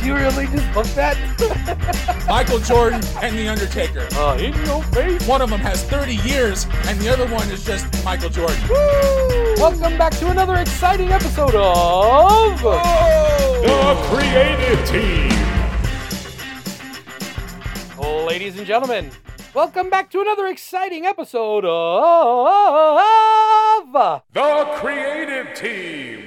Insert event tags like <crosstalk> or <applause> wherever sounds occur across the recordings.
Did you really just book that? <laughs> Michael Jordan and The Undertaker. uh, in your face. One of them has 30 years, and the other one is just Michael Jordan. Welcome back to another exciting episode of. The creative team. Ladies and gentlemen, welcome back to another exciting episode of. The creative team.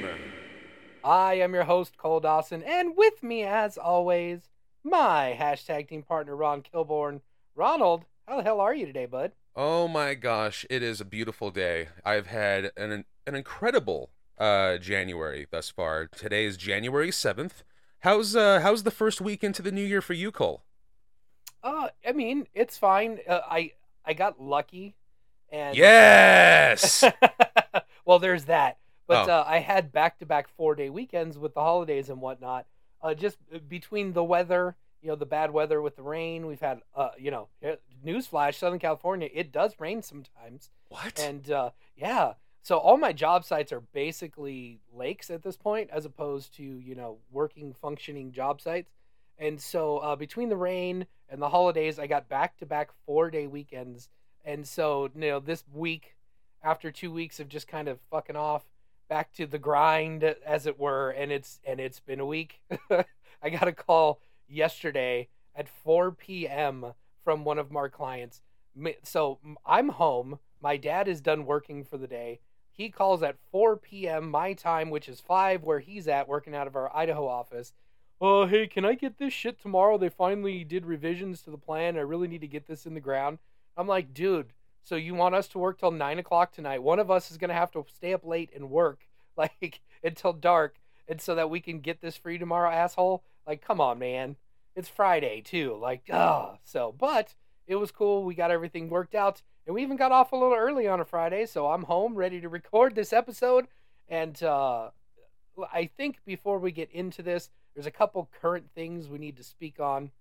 I am your host, Cole Dawson, and with me, as always, my hashtag team partner, Ron Kilborn. Ronald, how the hell are you today, bud? Oh my gosh, it is a beautiful day. I've had an an incredible uh January thus far. Today is January 7th. How's uh how's the first week into the new year for you, Cole? Uh, I mean, it's fine. Uh, I I got lucky, and Yes. <laughs> well, there's that. But Oh. uh, I had back-to-back four-day weekends with the holidays and whatnot. Uh, just between the weather, you know, the bad weather with the rain, we've had, uh, you know, uh, newsflash, Southern California, it does rain sometimes, what? and uh, yeah. So all my job sites are basically lakes at this point, as opposed to you know working, functioning job sites. And so uh, between the rain and the holidays, I got back-to-back four-day weekends. And so you know this week, after two weeks of just kind of fucking off, back to the grind as it were and it's and it's been a week. <laughs> I got a call yesterday at 4 p.m from one of our clients. So I'm home. My dad is done working for the day. He calls at 4 p.m my time which is 5 where he's at working out of our idaho office. Oh hey can i get this shit tomorrow? They finally did revisions to the plan. I really need to get this in the ground. I'm like dude so you want us to work till nine o'clock tonight? One of us is gonna have to stay up late and work <laughs> like until dark, and so that we can get this free tomorrow, asshole. Like, come on, man. It's Friday too. Like, ah. So, but it was cool. We got everything worked out, and we even got off a little early on a Friday. So I'm home, ready to record this episode. And uh, I think before we get into this, there's a couple current things we need to speak on.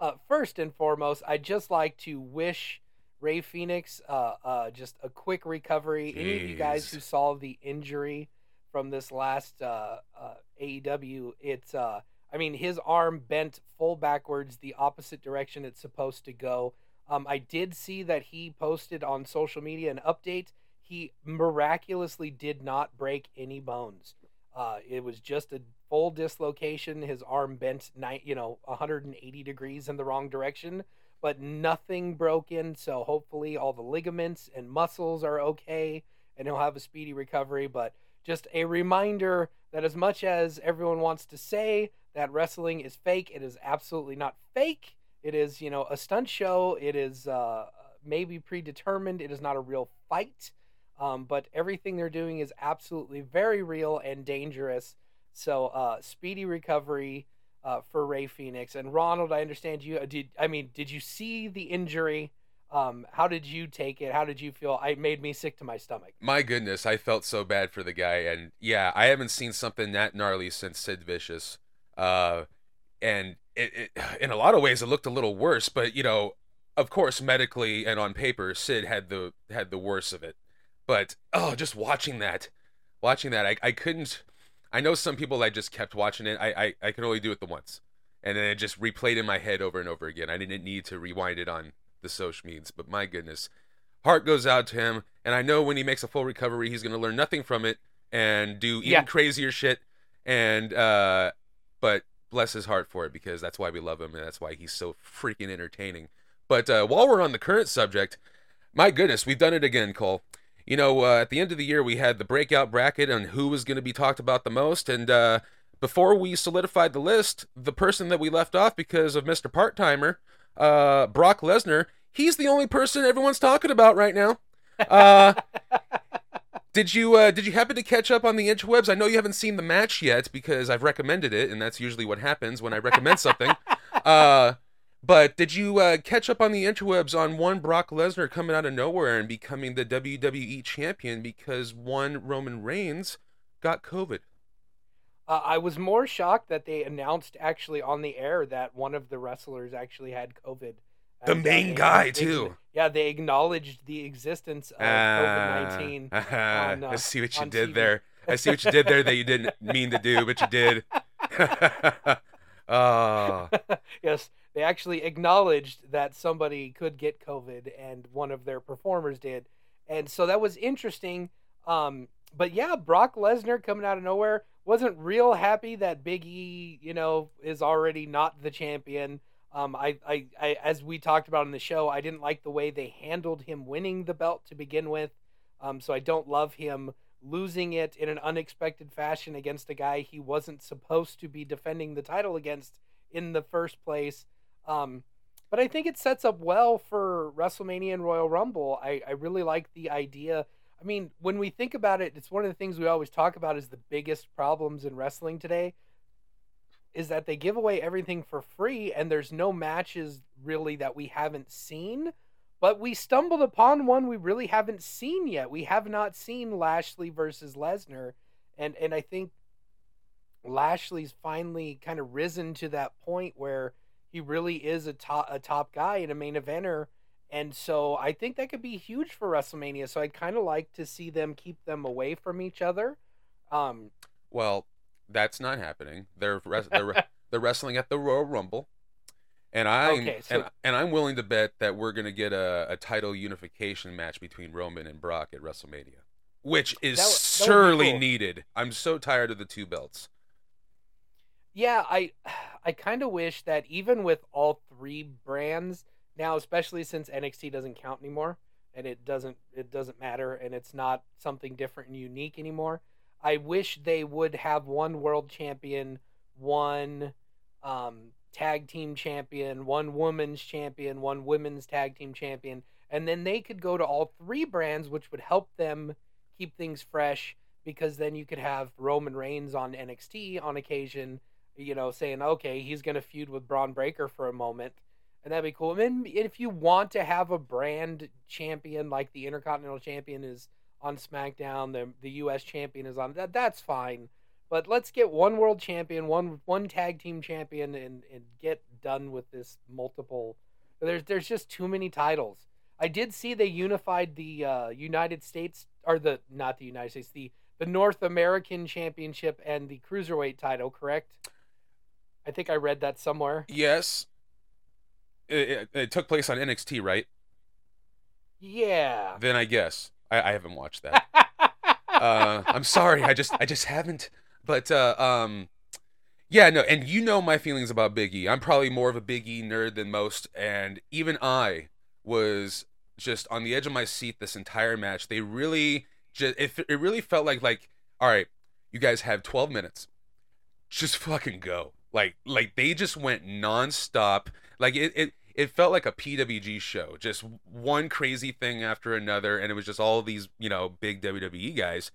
Uh, first and foremost, I'd just like to wish Rey Fenix, uh, uh, just a quick recovery. Any of you guys who saw the injury from this last uh, uh, AEW, it's, uh, I mean, his arm bent full backwards, the opposite direction it's supposed to go. Um, I did see that he posted on social media an update. He miraculously did not break any bones. Uh, it was just a full dislocation. His arm bent, ni- you know, 180 degrees in the wrong direction but nothing broken. So hopefully all the ligaments and muscles are okay and he'll have a speedy recovery. But just a reminder that as much as everyone wants to say that wrestling is fake, it is absolutely not fake. It is, you know, a stunt show. It is uh, maybe predetermined. It is not a real fight. Um, but everything they're doing is absolutely very real and dangerous. So, uh, speedy recovery uh, for Rey Fenix. And Ronald, I understand you uh, did. I mean, did you see the injury? Um, how did you take it? How did you feel? I made me sick to my stomach. My goodness, I felt so bad for the guy, and yeah, I haven't seen something that gnarly since Sid Vicious. Uh, and it, it, <sighs> in a lot of ways, it looked a little worse. But you know, of course, medically and on paper, Sid had the had the worst of it. But oh, just watching that, watching that, I, I couldn't. I know some people that just kept watching it. I, I I could only do it the once, and then it just replayed in my head over and over again. I didn't need to rewind it on the social medias, but my goodness, heart goes out to him, and I know when he makes a full recovery, he's gonna learn nothing from it and do even Yeah. crazier shit. And uh, but bless his heart for it because that's why we love him and that's why he's so freaking entertaining. But uh, while we're on the current subject, my goodness, we've done it again, Cole. You know, uh, at the end of the year, we had the breakout bracket on who was going to be talked about the most, and uh, before we solidified the list, the person that we left off because of Mr. Part Timer, uh, Brock Lesnar, he's the only person everyone's talking about right now. Uh, <laughs> did you uh, did you happen to catch up on the interwebs? I know you haven't seen the match yet because I've recommended it, and that's usually what happens when I recommend something. <laughs> uh, but did you uh, catch up on the interwebs on one Brock Lesnar coming out of nowhere and becoming the WWE champion because one Roman Reigns got COVID. Uh, I was more shocked that they announced actually on the air that one of the wrestlers actually had COVID. The And, uh, main they- guy, they- too. Yeah, they acknowledged the existence of COVID nineteen. Uh, <laughs> I see what you did TV. there. I see what you did there that you didn't mean to do, but you did. oh, <laughs> <laughs> yes, they actually acknowledged that somebody could get COVID, and one of their performers did, and so that was interesting. Um, but yeah, Brock Lesnar coming out of nowhere wasn't real happy that Big E, you know, is already not the champion. Um, I, I, I, as we talked about in the show, I didn't like the way they handled him winning the belt to begin with. Um, so I don't love him losing it in an unexpected fashion against a guy he wasn't supposed to be defending the title against in the first place. Um, but I think it sets up well for WrestleMania and Royal Rumble. I, I really like the idea. I mean, when we think about it, it's one of the things we always talk about is the biggest problems in wrestling today is that they give away everything for free and there's no matches really that we haven't seen. But we stumbled upon one we really haven't seen yet. We have not seen Lashley versus Lesnar. And and I think Lashley's finally kind of risen to that point where he really is a top a top guy and a main eventer. And so I think that could be huge for WrestleMania. So I'd kind of like to see them keep them away from each other. Um, well, that's not happening. They're res- they're, <laughs> they're wrestling at the Royal Rumble, and I'm Okay, so- and, and I'm willing to bet that we're gonna get a, a title unification match between Roman and Brock at WrestleMania, which is That w- that surely cool. needed. I'm so tired of the two belts. Yeah, I <sighs> I kind of wish that even with all three brands now, especially since NXT doesn't count anymore and it doesn't it doesn't matter and it's not something different and unique anymore. I wish they would have one world champion, one um, tag team champion, one women's champion, one women's tag team champion, and then they could go to all three brands, which would help them keep things fresh. Because then you could have Roman Reigns on NXT on occasion, you know, saying, okay, he's going to feud with Bron Breakker for a moment. And that'd be cool. And then if you want to have a brand champion like the Intercontinental Champion is on SmackDown, the the US champion is on that that's fine. But let's get one world champion, one one tag team champion and, and get done with this multiple there's there's just too many titles. I did see they unified the uh, United States or the not the United States, the the North American Championship and the Cruiserweight title, correct? I think I read that somewhere. Yes, it, it, it took place on NXT, right? Yeah. Then I guess I, I haven't watched that. <laughs> uh, I'm sorry, I just I just haven't. But uh, um, yeah, no, and you know my feelings about Biggie. I'm probably more of a Big E nerd than most, and even I was just on the edge of my seat this entire match. They really just it, it really felt like like all right, you guys have 12 minutes, just fucking go. Like like they just went nonstop. Like it it it felt like a PWG show, just one crazy thing after another, and it was just all these you know big WWE guys.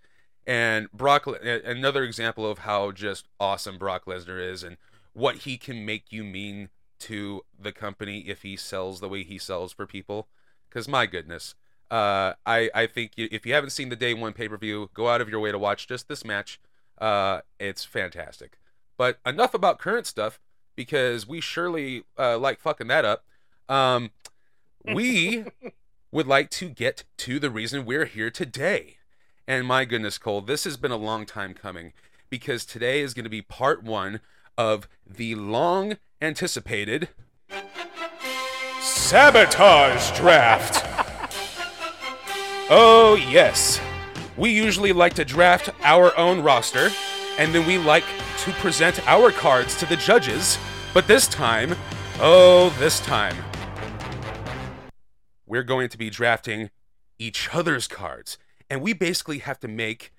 And Brock, another example of how just awesome Brock Lesnar is, and what he can make you mean to the company if he sells the way he sells for people. Because my goodness, uh, I I think if you haven't seen the day one pay per view, go out of your way to watch just this match. Uh, it's fantastic. But enough about current stuff because we surely uh, like fucking that up. Um, we <laughs> would like to get to the reason we're here today. And my goodness, Cole, this has been a long time coming because today is going to be part one of the long anticipated Sabotage Draft. <laughs> Oh, yes. We usually like to draft our own roster, and then we like to present our cards to the judges. But this time, oh, this time, we're going to be drafting each other's cards. And we basically have to make,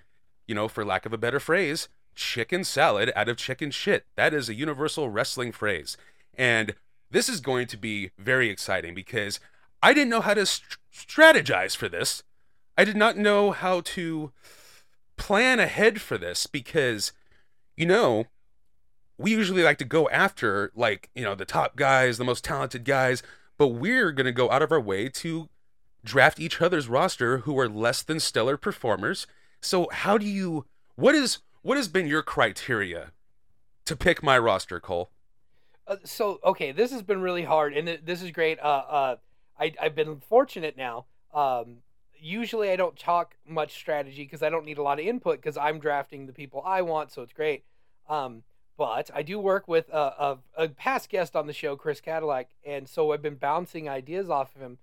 you know, for lack of a better phrase, chicken salad out of chicken shit. That is a universal wrestling phrase. And this is going to be very exciting because I didn't know how to st- strategize for this. I did not know how to plan ahead for this because, you know, we usually like to go after, like, you know, the top guys, the most talented guys, but we're going to go out of our way to draft each other's roster who are less than stellar performers. So, how do you, what is, what has been your criteria to pick my roster, Cole? Uh, so okay, this has been really hard, and this is great. Uh, uh, I I've been fortunate now. Um, usually I don't talk much strategy because I don't need a lot of input because I'm drafting the people I want, so it's great. Um, but I do work with a, a, a past guest on the show, Chris Cadillac, and so I've been bouncing ideas off of him.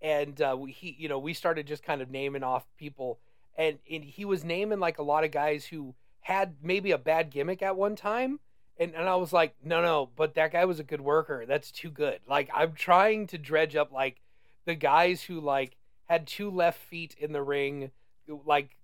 And uh, we, he, you know, we started just kind of naming off people, and, and he was naming like a lot of guys who had maybe a bad gimmick at one time, and and I was like, no, no, but that guy was a good worker. That's too good. Like I'm trying to dredge up like the guys who like had two left feet in the ring, like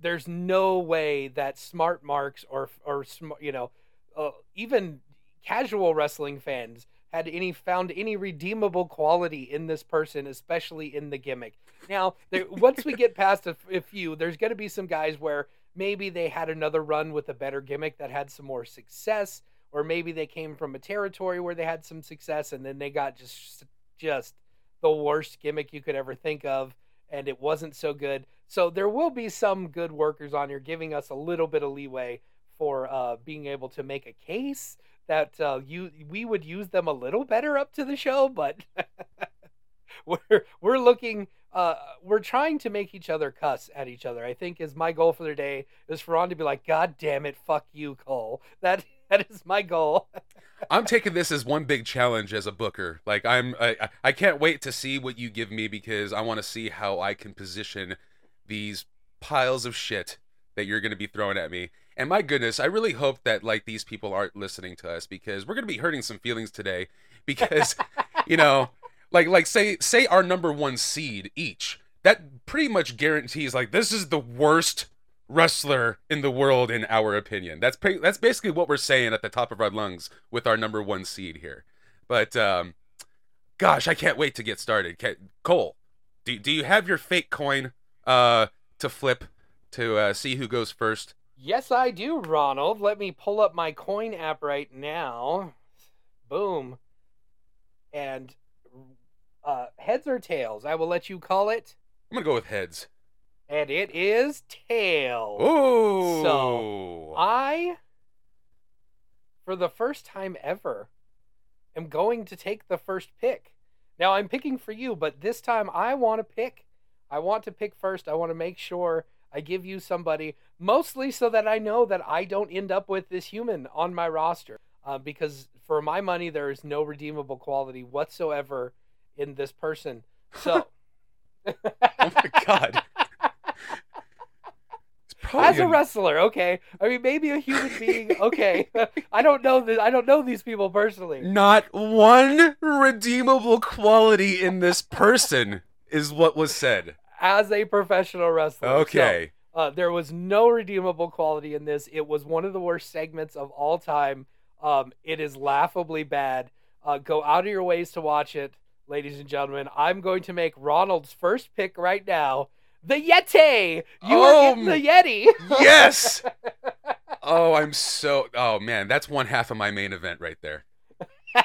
there's no way that smart marks or or you know uh, even casual wrestling fans had any found any redeemable quality in this person, especially in the gimmick. Now, there, once we get past a, a few, there's going to be some guys where maybe they had another run with a better gimmick that had some more success, or maybe they came from a territory where they had some success and then they got just just the worst gimmick you could ever think of, and it wasn't so good. So there will be some good workers on here, giving us a little bit of leeway for uh, being able to make a case that uh, you we would use them a little better up to the show, but <laughs> we're we're looking uh, we're trying to make each other cuss at each other. I think is my goal for the day is for Ron to be like, God damn it, fuck you, Cole. That that is my goal. <laughs> I'm taking this as one big challenge as a booker. Like I'm, I, I can't wait to see what you give me because I want to see how I can position these piles of shit that you're going to be throwing at me. And my goodness, I really hope that like these people aren't listening to us because we're going to be hurting some feelings today. Because, <laughs> you know, like like say say our number one seed each. That pretty much guarantees like this is the worst wrestler in the world in our opinion. That's pre- that's basically what we're saying at the top of our lungs with our number one seed here. But um, gosh, I can't wait to get started. Cole, do do you have your fake coin uh to flip to uh, see who goes first? Yes, I do, Ronald. Let me pull up my coin app right now. Boom. And uh, heads or tails? I will let you call it. I'm gonna go with heads. And it is tails. Oh. So I, for the first time ever, am going to take the first pick. Now I'm picking for you, but this time I want to pick. I want to pick first. I want to make sure I give you somebody, mostly so that I know that I don't end up with this human on my roster. Uh, because for my money, there is no redeemable quality whatsoever in this person. So, <laughs> oh my god. As a wrestler, okay. I mean, maybe a human being, okay. <laughs> <laughs> I don't know that. I don't know these people personally. Not one redeemable quality in this person is what was said. As a professional wrestler, okay. So, uh, there was no redeemable quality in this. It was one of the worst segments of all time. Um, it is laughably bad. Uh, go out of your ways to watch it ladies and gentlemen, I'm going to make Ronald's first pick right now. The Yeti. You oh, are the Yeti. yes. <laughs> oh, I'm so. Oh man, that's one half of my main event right there. <laughs>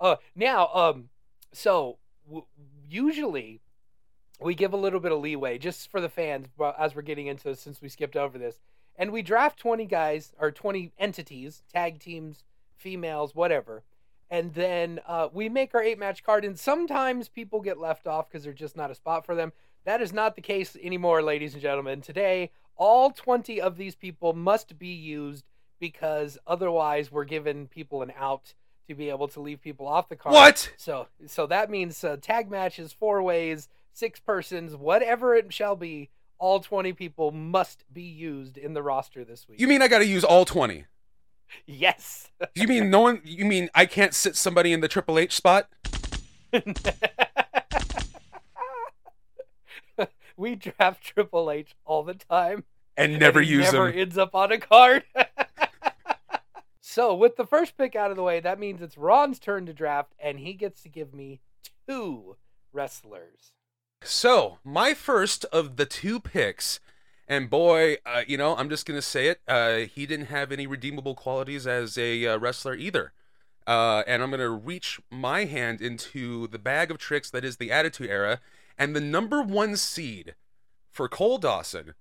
uh, now, um, so w- usually we give a little bit of leeway just for the fans but as we're getting into this, since we skipped over this, and we draft 20 guys or 20 entities, tag teams, females, whatever and then uh, we make our eight match card and sometimes people get left off because there's just not a spot for them that is not the case anymore ladies and gentlemen today all 20 of these people must be used because otherwise we're giving people an out to be able to leave people off the card what so so that means uh, tag matches four ways six persons whatever it shall be all 20 people must be used in the roster this week you mean i gotta use all 20 Yes. you mean no one? You mean I can't sit somebody in the Triple H spot? <laughs> we draft Triple H all the time and never and use never him. ends up on a card. <laughs> so with the first pick out of the way, that means it's Ron's turn to draft, and he gets to give me two wrestlers. So my first of the two picks and boy, uh, you know, I'm just gonna say it. Uh, he didn't have any redeemable qualities as a uh, wrestler either. Uh, and I'm gonna reach my hand into the bag of tricks that is the Attitude Era, and the number one seed for Cole Dawson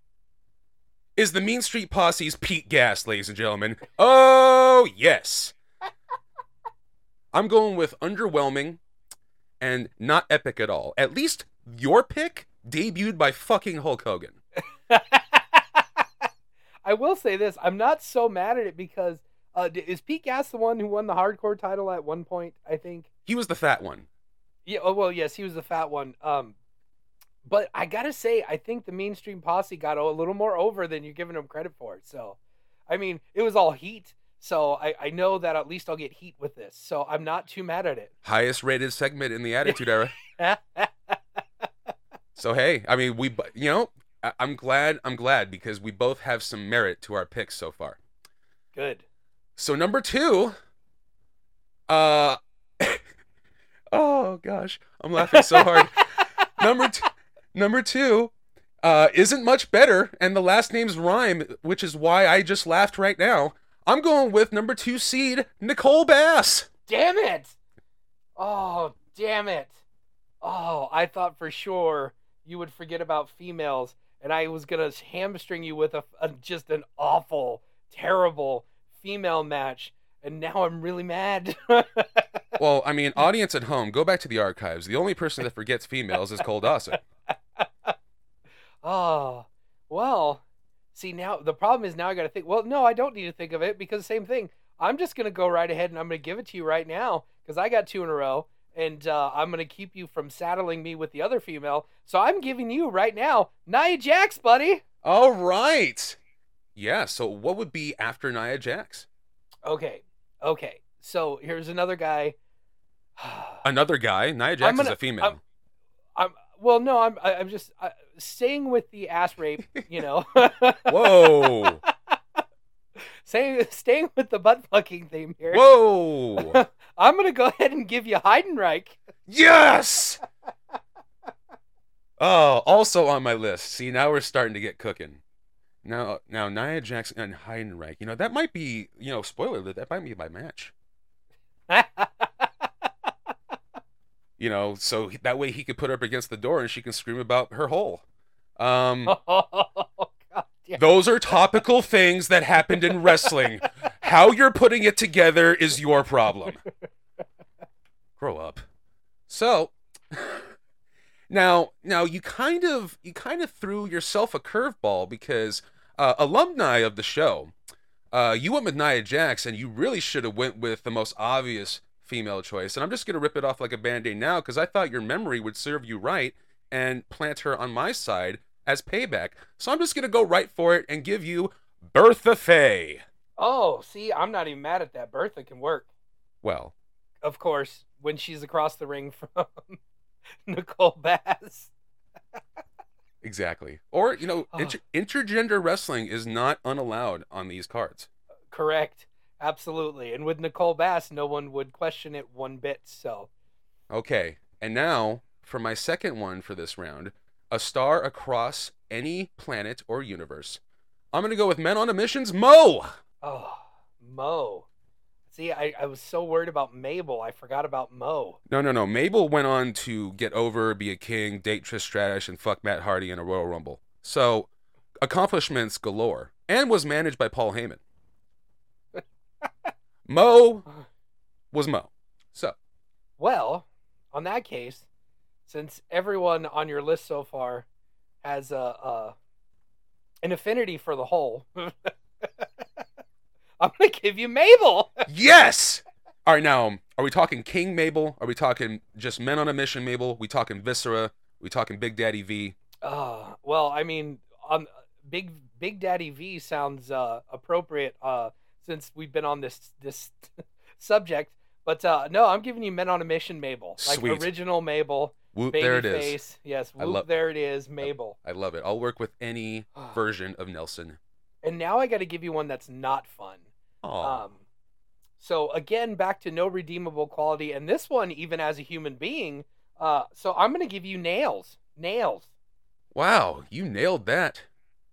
is the Mean Street Posse's Pete Gas, ladies and gentlemen. Oh, yes. I'm going with underwhelming and not epic at all. At least your pick debuted by fucking Hulk Hogan. <laughs> I will say this: I'm not so mad at it because uh, is Pete Gas the one who won the hardcore title at one point? I think. He was the fat one. Yeah. Oh well, yes, he was the fat one. Um, but I gotta say, I think the Mean Street Posse got a little more over than you're giving them credit for. So, I mean, it was all heat. So I, I know that at least I'll get heat with this. So I'm not too mad at it. Highest rated segment in the Attitude Era. <laughs> So hey, I mean, we, you know, I- I'm glad. I'm glad because we both have some merit to our picks so far. Good. So number two, uh, <laughs> oh gosh, I'm laughing so hard. <laughs> number two, number two, uh, isn't much better, and the last names rhyme, which is why I just laughed right now. I'm going with number two seed Nicole Bass. Damn it! Oh, damn it! Oh, I thought for sure you would forget about females, and I was gonna hamstring you with a, a just an awful, terrible female match, and now I'm really mad. <laughs> Well, I mean, audience at home, go back to the archives. The only person that forgets females is Cole Dawson. Oh, well, see now the problem is now I got to think. Well, no, I don't need to think of it because same thing. I'm just gonna go right ahead and I'm gonna give it to you right now because I got two in a row, and uh, I'm gonna keep you from saddling me with the other female. So I'm giving you right now Nia Jax, buddy. All right. Yeah. So what would be after Nia Jax? Okay, okay. So here's another guy. <sighs> Another guy. Nia Jax is gonna- a female. I'm- I'm well, no, I'm I, I'm just uh, staying with the ass rape. You know. <laughs> Whoa. Staying, staying with the butt fucking theme here. Whoa. <laughs> I'm gonna go ahead and give you Heidenreich. Yes. Oh, also on my list. See, now we're starting to get cooking. Now, now Nia Jackson and Heidenreich. You know that might be. You know, spoiler alert. That might be my match. <laughs> You know, so that way he could put her up against the door and she can scream about her hole. Um, <laughs> oh, those are topical things that happened in wrestling. How you're putting it together is your problem. Grow up. So <laughs> now, now you kind of you kind of threw yourself a curveball because uh, alumni of the show, uh, you went with Nia Jax, and you really should have went with the most obvious female choice. And I'm just gonna rip it off like a band-aid now because I thought your memory would serve you right and plant her on my side as payback. So I'm just gonna go right for it and give you Bertha Faye. Oh, see, I'm not even mad at that. Bertha can work, Well, of course, when she's across the ring from <laughs> Nicole Bass. exactly. Or you know, Oh. inter- intergender wrestling is not unallowed on these cards. Correct, absolutely. And with Nicole Bass, no one would question it one bit. So, Okay, and now for my second one for this round, a star across any planet or universe. I'm gonna go with Men on a Mission's Mo. oh, Mo. See, I, I was so worried about Mabel, I forgot about Mo. No, no, no. Mabel went on to get over, be a king, date Trish Stratus, and fuck Matt Hardy in a Royal Rumble. So, accomplishments galore, and was managed by Paul Heyman. <laughs> Mo was Mo. So, Well, on that case, since everyone on your list so far has a, a an affinity for the whole, <laughs> I'm gonna give you Mabel. yes. All right, now are we talking King Mabel? Are we talking just Men on a Mission Mabel? We talking Viscera? We talking Big Daddy V? Uh, well, I mean, on Big Big Daddy V sounds uh, appropriate uh, since we've been on this this <laughs> subject. But uh, no, I'm giving you Men on a Mission, Mabel, like Sweet. original Mabel, Whoop, baby there it is. face. Yes, whoop, love- there it is, Mabel. I love it. I'll work with any <sighs> version of Nelson. And now I got to give you one that's not fun. Aw. Um, so again, back to no redeemable quality, and this one even as a human being. Uh, so I'm gonna give you nails, nails. Wow, you nailed that.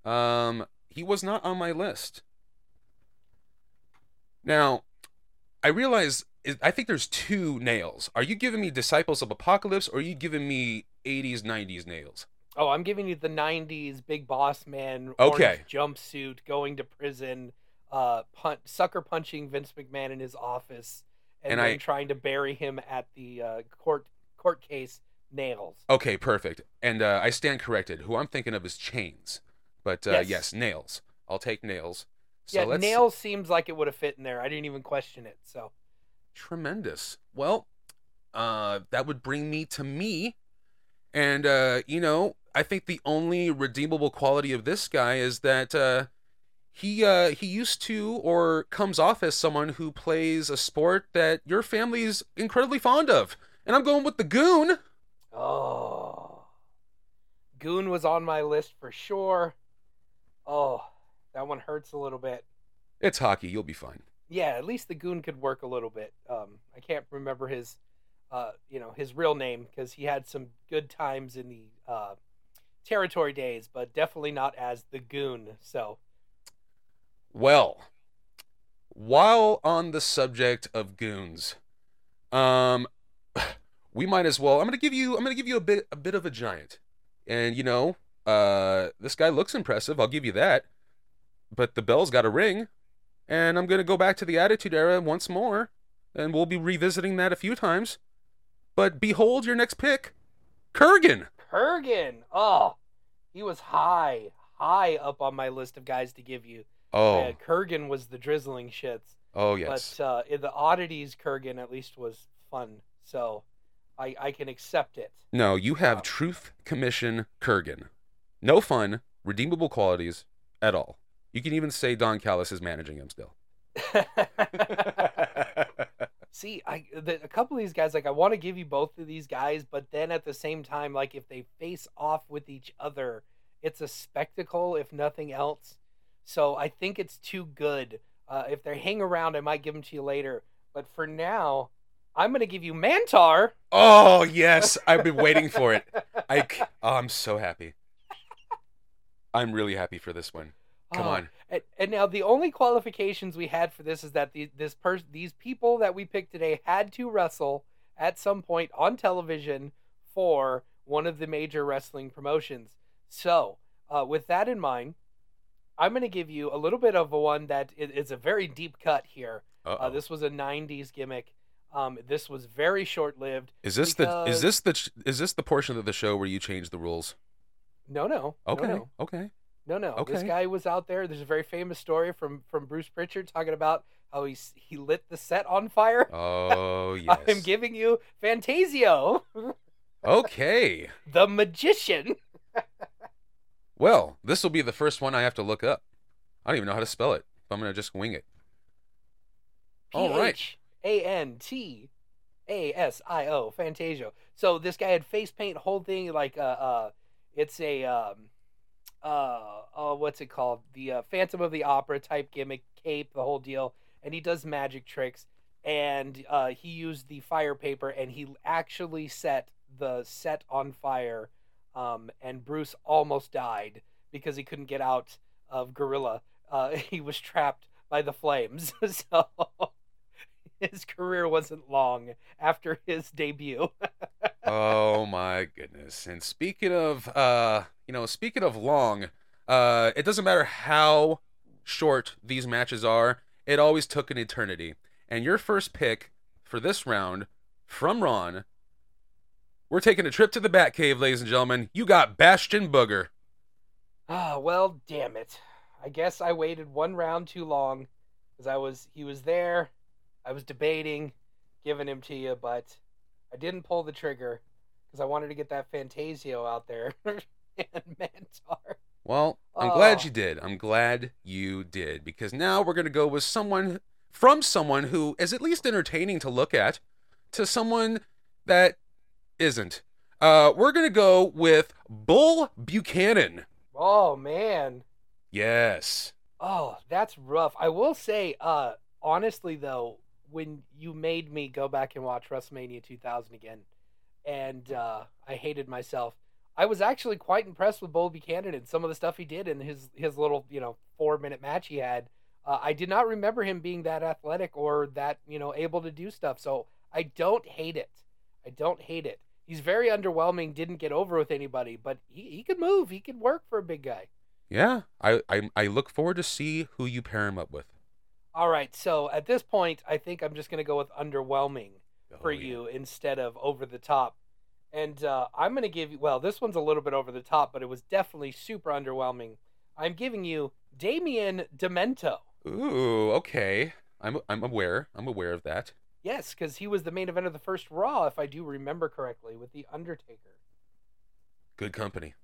Um, he was not on my list. Now, I realize is- I think there's two nails. Are you giving me Disciples of Apocalypse or are you giving me 80s 90s nails? Oh, I'm giving you the '90s big boss man, Okay. jumpsuit, going to prison, uh, pun- sucker punching Vince McMahon in his office, and, And then I- trying to bury him at the uh, court court case nails. Okay, perfect. And uh, I stand corrected. Who I'm thinking of is Chains, but uh, Yes. yes. Nails. I'll take Nails. So yeah, let's nails seems like it would have fit in there. I didn't even question it. So Tremendous. Well, uh, that would bring me to me, and uh, you know, I think the only redeemable quality of this guy is that uh, he uh, he used to or comes off as someone who plays a sport that your family's incredibly fond of, and I'm going with the Goon. Oh. Goon was on my list for sure. Oh, that one hurts a little bit. It's hockey. You'll be fine. Yeah, at least the Goon could work a little bit. Um, I can't remember his, uh, you know, his real name because he had some good times in the uh, territory days, but definitely not as the Goon. So, Well, while on the subject of goons, um, <sighs> we might as well. I'm gonna give you. I'm gonna give you a bit, a bit of a giant, and you know, uh, this guy looks impressive. I'll give you that. But the bell's got a ring, and I'm gonna go back to the Attitude Era once more, and we'll be revisiting that a few times. But behold, your next pick, Kurrgan. Kurrgan. Oh, he was high, high up on my list of guys to give you. Oh, Uh, Kurrgan was the drizzling shits. oh yes. But uh, in the oddities, Kurrgan at least was fun, so I I can accept it. No, you have Wow. Truth Commission Kurrgan. No fun, redeemable qualities at all. You can even say Don Callis is managing him still. <laughs> See, I the, a couple of these guys like I want to give you both of these guys, but then at the same time, like if they face off with each other, it's a spectacle if nothing else. So I think it's too good. Uh, if they hang around, I might give them to you later. But for now, I'm gonna give you Mantaur. oh yes, <laughs> I've been waiting for it. I, oh, I'm so happy. I'm really happy for this one. Come Oh, on. And, and now the only qualifications we had for this is that the, this person, these people that we picked today had to wrestle at some point on television for one of the major wrestling promotions. So, uh, with that in mind, I'm going to give you a little bit of a one that is a very deep cut here. Uh, this was a '90s gimmick. Um, this was very short-lived. Is this the is this the is this the portion of the show where you change the rules? No, no, no, Okay, no. okay. No, no. This guy was out there. There's a very famous story from from Bruce Pritchard talking about how he he lit the set on fire. Oh <laughs> yes. I'm giving you Fantasio, Okay. <laughs> the magician. <laughs> Well, this will be the first one I have to look up. I don't even know how to spell it. I'm gonna just wing it. All right. A N T A S I O Fantasio. So this guy had face paint, whole thing like uh uh, it's a um uh uh what's it called? The uh, Phantom of the Opera type gimmick, cape, the whole deal, and he does magic tricks. And uh, he used the fire paper, and he actually set the set on fire. Um, and Bruce almost died because he couldn't get out of Gorilla. Uh, <laughs> he was trapped by the flames. <laughs> so <laughs> his career wasn't long after his debut. oh my goodness. And speaking of uh, you know, speaking of long, uh it doesn't matter how short these matches are, it always took an eternity. And your first pick for this round from Ron, we're taking a trip to the Batcave, ladies and gentlemen. You got Bastion Booger. Ah, well, damn it. I guess I waited one round too long because I was he was there. I was debating giving him to you, but I didn't pull the trigger because I wanted to get that Fantasio out there <laughs> <laughs> and Mantaur. Well, I'm glad Oh. you did. I'm glad you did because now we're going to go with someone from someone who is at least entertaining to look at to someone that isn't. Uh, we're going to go with Bull Buchanan. Oh man. Yes. Oh, that's rough. I will say, uh, honestly though, when you made me go back and watch WrestleMania 2000 again, and uh, I hated myself, I was actually quite impressed with Bull Buchanan and some of the stuff he did in his his little you know four minute match he had. Uh, I did not remember him being that athletic or that you know able to do stuff. So I don't hate it. I don't hate it. he's very underwhelming. Didn't get over with anybody, but he, he could move. He could work for a big guy. Yeah, I, I I look forward to see who you pair him up with. All right, so at this point, I think I'm just gonna go with underwhelming for Oh, yeah. you instead of over the top. And uh, I'm going to give you, well, this one's a little bit over the top, but it was definitely super underwhelming. I'm giving you Damien Demento. Ooh, okay. I'm I'm aware. I'm aware of that. Yes, because he was the main event of the first Raw, if I do remember correctly, with The Undertaker. Good company.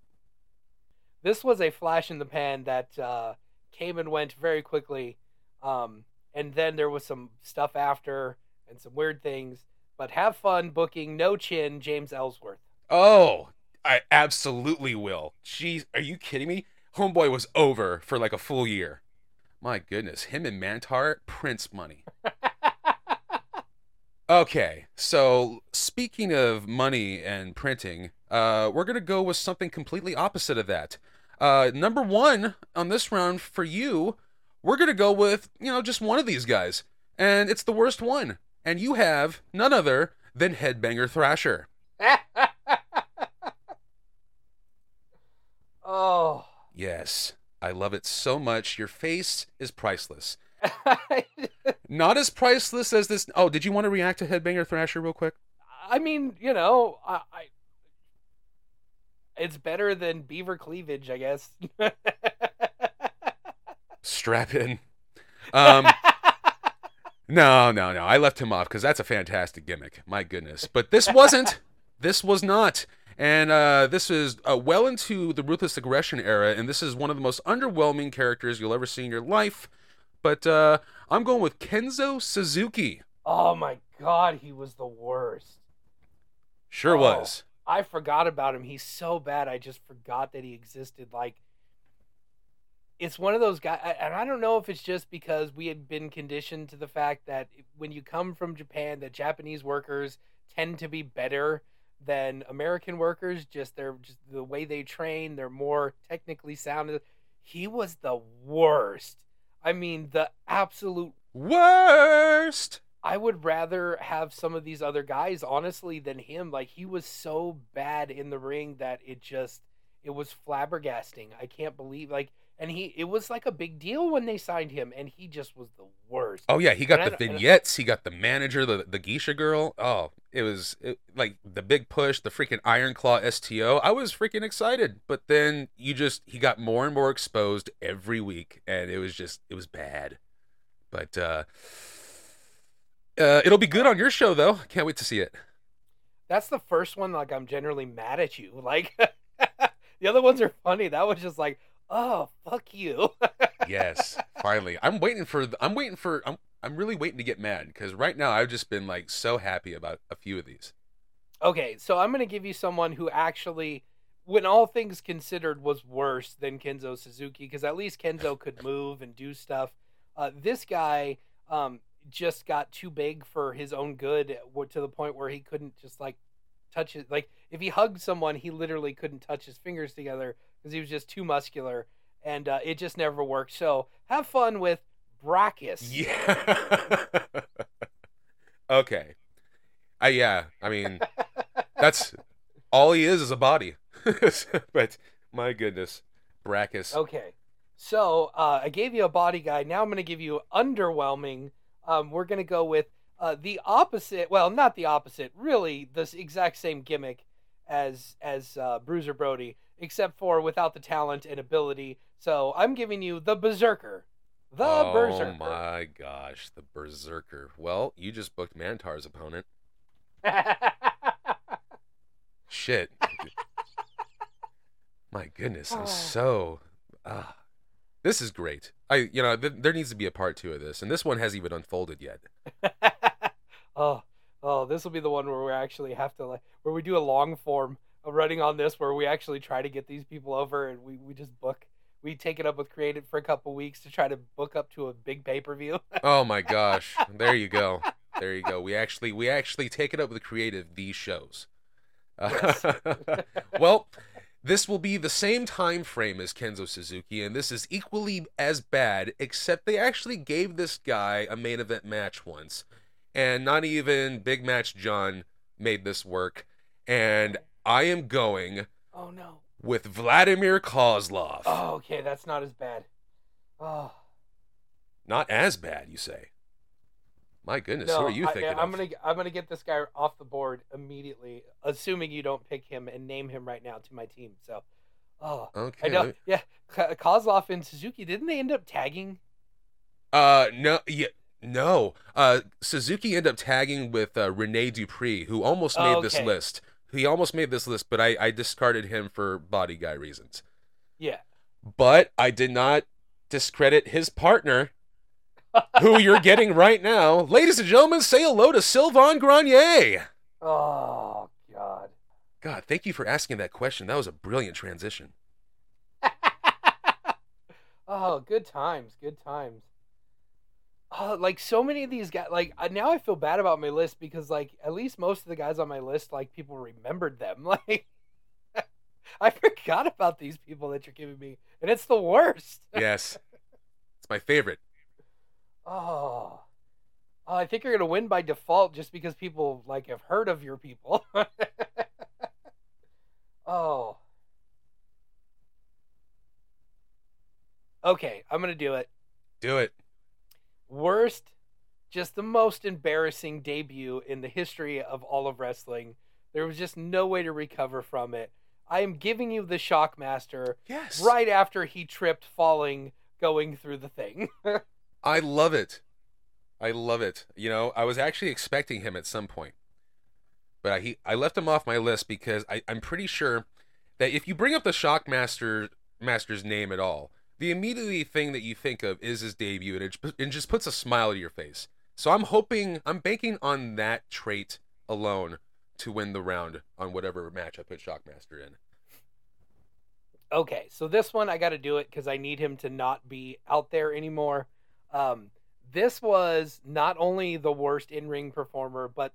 This was a flash in the pan that uh, came and went very quickly. Um, and then there was some stuff after and some weird things. But have fun booking No Chin James Ellsworth. Oh, I absolutely will. Jeez, are you kidding me? Homeboy was over for like a full year. My goodness, him and Mantaur, Prince money. <laughs> Okay, so speaking of money and printing, uh, we're gonna go with something completely opposite of that. Uh, number one on this round for you, we're gonna go with you know just one of these guys, and it's the worst one, and you have none other than Headbanger Thrasher. <laughs> oh. Yes, I love it so much. Your face is priceless. <laughs> Not as priceless as this. Oh, did you want to react to Headbanger Thrasher real quick? I mean, you know, I, I it's better than beaver cleavage, I guess. <laughs> Strap in. Um, no, no, no. I left him off because that's a fantastic gimmick. My goodness. But this wasn't. <laughs> this was not. And uh, this is uh, well into the Ruthless Aggression era, and this is one of the most underwhelming characters you'll ever see in your life. But uh, I'm going with Kenzo Suzuki. oh my god, he was the worst. Sure Oh. was. I forgot about him. He's so bad. I just forgot that he existed. Like, it's one of those guys, and I don't know if it's just because we had been conditioned to the fact that when you come from Japan, that Japanese workers tend to be better than American workers. Just they're just the way they train. They're more technically sound. He was the worst. I mean, the absolute Worst. I would rather have some of these other guys, honestly, than him. Like he was so bad in the ring that it just it was flabbergasting. I can't believe like and he it was like a big deal when they signed him and he just was the worst. Oh yeah, he got And the don't- and I- vignettes. He got the manager, the the geisha girl. Oh, it was it, like the big push, the freaking Iron Claw STO. I was freaking excited, but then you just he got more and more exposed every week, and it was just it was bad. But uh, uh, it'll be good on your show though. Can't wait to see it. That's the first one like I'm generally mad at you. Like <laughs> the other ones are funny. That was just like, "Oh, fuck you." <laughs> Yes, finally. I'm waiting for. I'm waiting for. I'm. I'm really waiting to get mad because right now I've just been like so happy about a few of these. Okay, so I'm going to give you someone who actually, when all things considered, was worse than Kenzo Suzuki because at least Kenzo <laughs> could move and do stuff. Uh, this guy um, just got too big for his own good to the point where he couldn't just like touch it. Like if he hugged someone, he literally couldn't touch his fingers together because he was just too muscular, and uh, it just never worked. So have fun with Brakkus. Yeah. <laughs> okay. I yeah. I mean, that's <laughs> all he is is a body. <laughs> but my goodness, Brakkus. Okay. So uh, I gave you a body guy. Now I'm going to give you underwhelming. Um, we're going to go with uh, the opposite. Well, not the opposite. Really, the exact same gimmick as as uh, Bruiser Brody, except for without the talent and ability. So I'm giving you the Berserker. The oh Berserker. my gosh, the Berserker. Well, you just booked Mantaur's opponent. <laughs> Shit. my goodness, I'm Oh. <sighs> so. ah. this is great. I, you know, th- there needs to be a part two of this, and this one hasn't even unfolded yet. <laughs> oh, oh, this will be the one where we actually have to like where we do a long form running on this, where we actually try to get these people over, and we we just book. We take it up with Creative for a couple weeks to try to book up to a big pay per view. <laughs> Oh my gosh. There you go. There you go. We actually we actually take it up with creative these shows. <laughs> Uh, <laughs> well, this will be the same time frame as Kenzo Suzuki and this is equally as bad except they actually gave this guy a main event match once and not even Big Match John made this work and I am going Oh no. with Vladimir Kozlov. Oh, okay, that's not as bad. Oh. Not as bad, you say? My goodness, who are you I, thinking I'm of? gonna I'm gonna get this guy off the board immediately, assuming you don't pick him and name him right now to my team. So, oh, Okay. I know. let Yeah, Kozlov and Suzuki didn't they end up tagging? Uh, no, yeah, no. Uh, Suzuki ended up tagging with uh, Rene Dupree, who almost made this Okay. list. He almost made this list, but I, I discarded him for body guy reasons. Yeah. But I did not discredit his partner, who you're getting <laughs> right now. Ladies and gentlemen, say hello to Sylvain Grenier. Oh God. God, thank you for asking that question. That was a brilliant transition. <laughs> oh, good times, good times. Oh, like so many of these guys, like now I feel bad about my list because like at least most of the guys on my list, like people remembered them. <laughs> Like I forgot about these people that you're giving me, and it's the worst. <laughs> Yes, it's my favorite. Oh. Oh, I think you're gonna win by default just because people like have heard of your people. <laughs> oh. Okay, I'm gonna do it. Do it. Worst, just the most embarrassing debut in the history of all of wrestling. There was just no way to recover from it. I am giving you the Shockmaster Yes. right after he tripped falling going through the thing. <laughs> I love it. I love it. You know, I was actually expecting him at some point, but I he, I left him off my list because I, I'm pretty sure that if you bring up the Shockmaster Master's name at all, the immediately thing that you think of is his debut, and it, it just puts a smile to your face. So I'm hoping, I'm banking on that trait alone to win the round on whatever match I put Shockmaster in. Okay, so this one I got to do it because I need him to not be out there anymore. Um, this was not only the worst in ring performer, but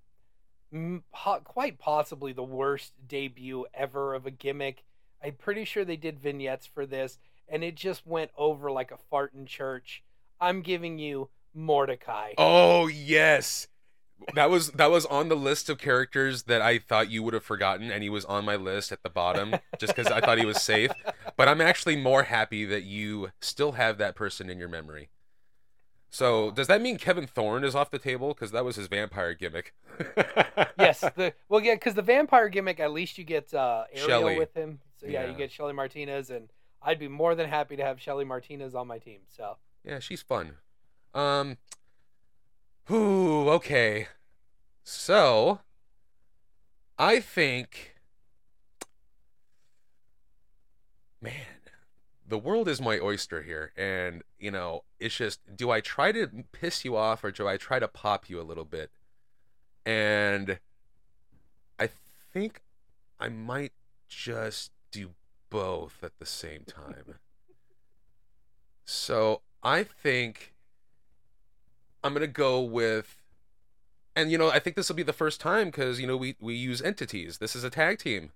m- po- quite possibly the worst debut ever of a gimmick. I'm pretty sure they did vignettes for this, and it just went over like a fart in church. I'm giving you Mordecai. Oh yes. That was that was on the list of characters that I thought you would have forgotten, and he was on my list at the bottom just because I thought he was safe. <laughs> But I'm actually more happy that you still have that person in your memory. So does that mean Kevin Thorne is off the table because that was his vampire gimmick? <laughs> yes, the well, yeah, because the vampire gimmick, at least you get uh, Ariel Shelly. with him. So yeah, you get Shelly Martinez, and I'd be more than happy to have Shelly Martinez on my team. So Yeah, she's fun. Um. Whew, okay. So, I think. Man, the world is my oyster here. And, you know, it's just do I try to piss you off or do I try to pop you a little bit? And I think I might just do both at the same time. So I think I'm gonna go with, and you know I think this will be the first time because you know we we use entities. This is a tag team.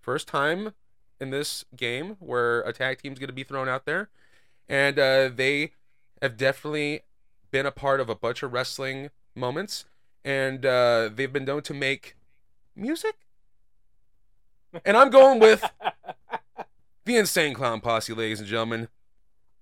First time in this game where a tag team's gonna be thrown out there, and uh, they have definitely been a part of a bunch of wrestling moments, and uh, they've been known to make music. And I'm going with the Insane Clown Posse, ladies and gentlemen.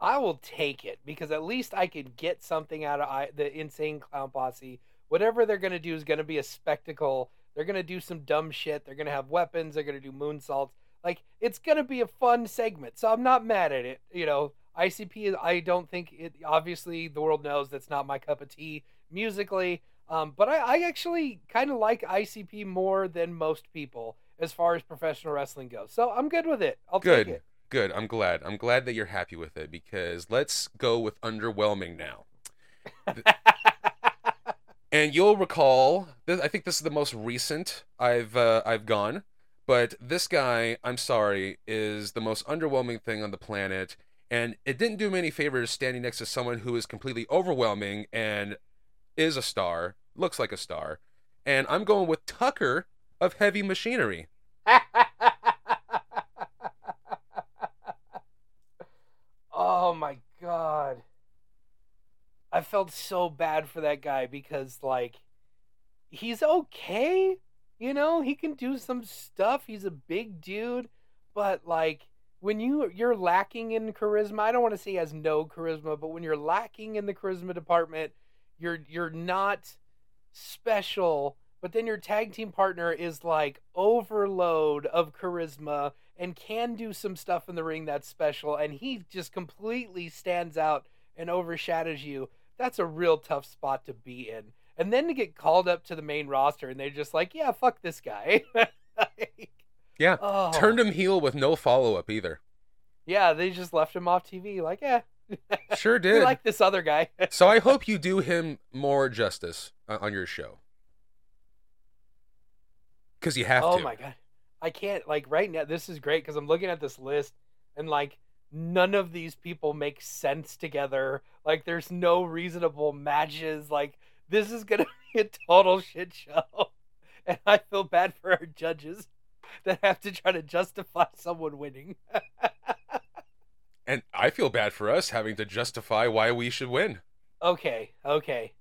I will take it because at least I could get something out of I, the insane clown posse. Whatever they're gonna do is gonna be a spectacle. They're gonna do some dumb shit. They're gonna have weapons. They're gonna do moonsaults. Like it's gonna be a fun segment. So I'm not mad at it. You know, ICP. I don't think it. Obviously, the world knows that's not my cup of tea musically. Um, but I, I actually kind of like ICP more than most people as far as professional wrestling goes. So I'm good with it. I'll Good. take it. Good. I'm glad. I'm glad that you're happy with it because let's go with underwhelming now. <laughs> And you'll recall, this, I think this is the most recent I've uh, I've gone, but this guy, I'm sorry, is the most underwhelming thing on the planet, and it didn't do me any favors standing next to someone who is completely overwhelming and is a star, looks like a star, and I'm going with Tucker of Heavy Machinery. <laughs> oh my god. I felt so bad for that guy because like he's okay, You know, he can do some stuff. He's a big dude, but like when you you're lacking in charisma, I don't want to say he has no charisma, but when you're lacking in the charisma department, you're you're not special. But then your tag team partner is like overload of charisma and can do some stuff in the ring that's special, and he just completely stands out and overshadows you. That's a real tough spot to be in. And then to get called up to the main roster, and they're just like, "Yeah, fuck this guy." <laughs> Like, Yeah. oh. Turned him heel with no follow up either. Yeah, they just left him off TV. Like, yeah, Sure <laughs> did. like this other guy. <laughs> so I hope you do him more justice uh, on your show. Because you have to oh to. my god, I can't like right now. This is great because I'm looking at this list and like none of these people make sense together. Like, there's no reasonable matches. Like, this is gonna <laughs> be a total shit show, <laughs> and I feel bad for our judges <laughs> that have to try to justify someone winning. And I feel bad for us having to justify why we should win. Okay, okay.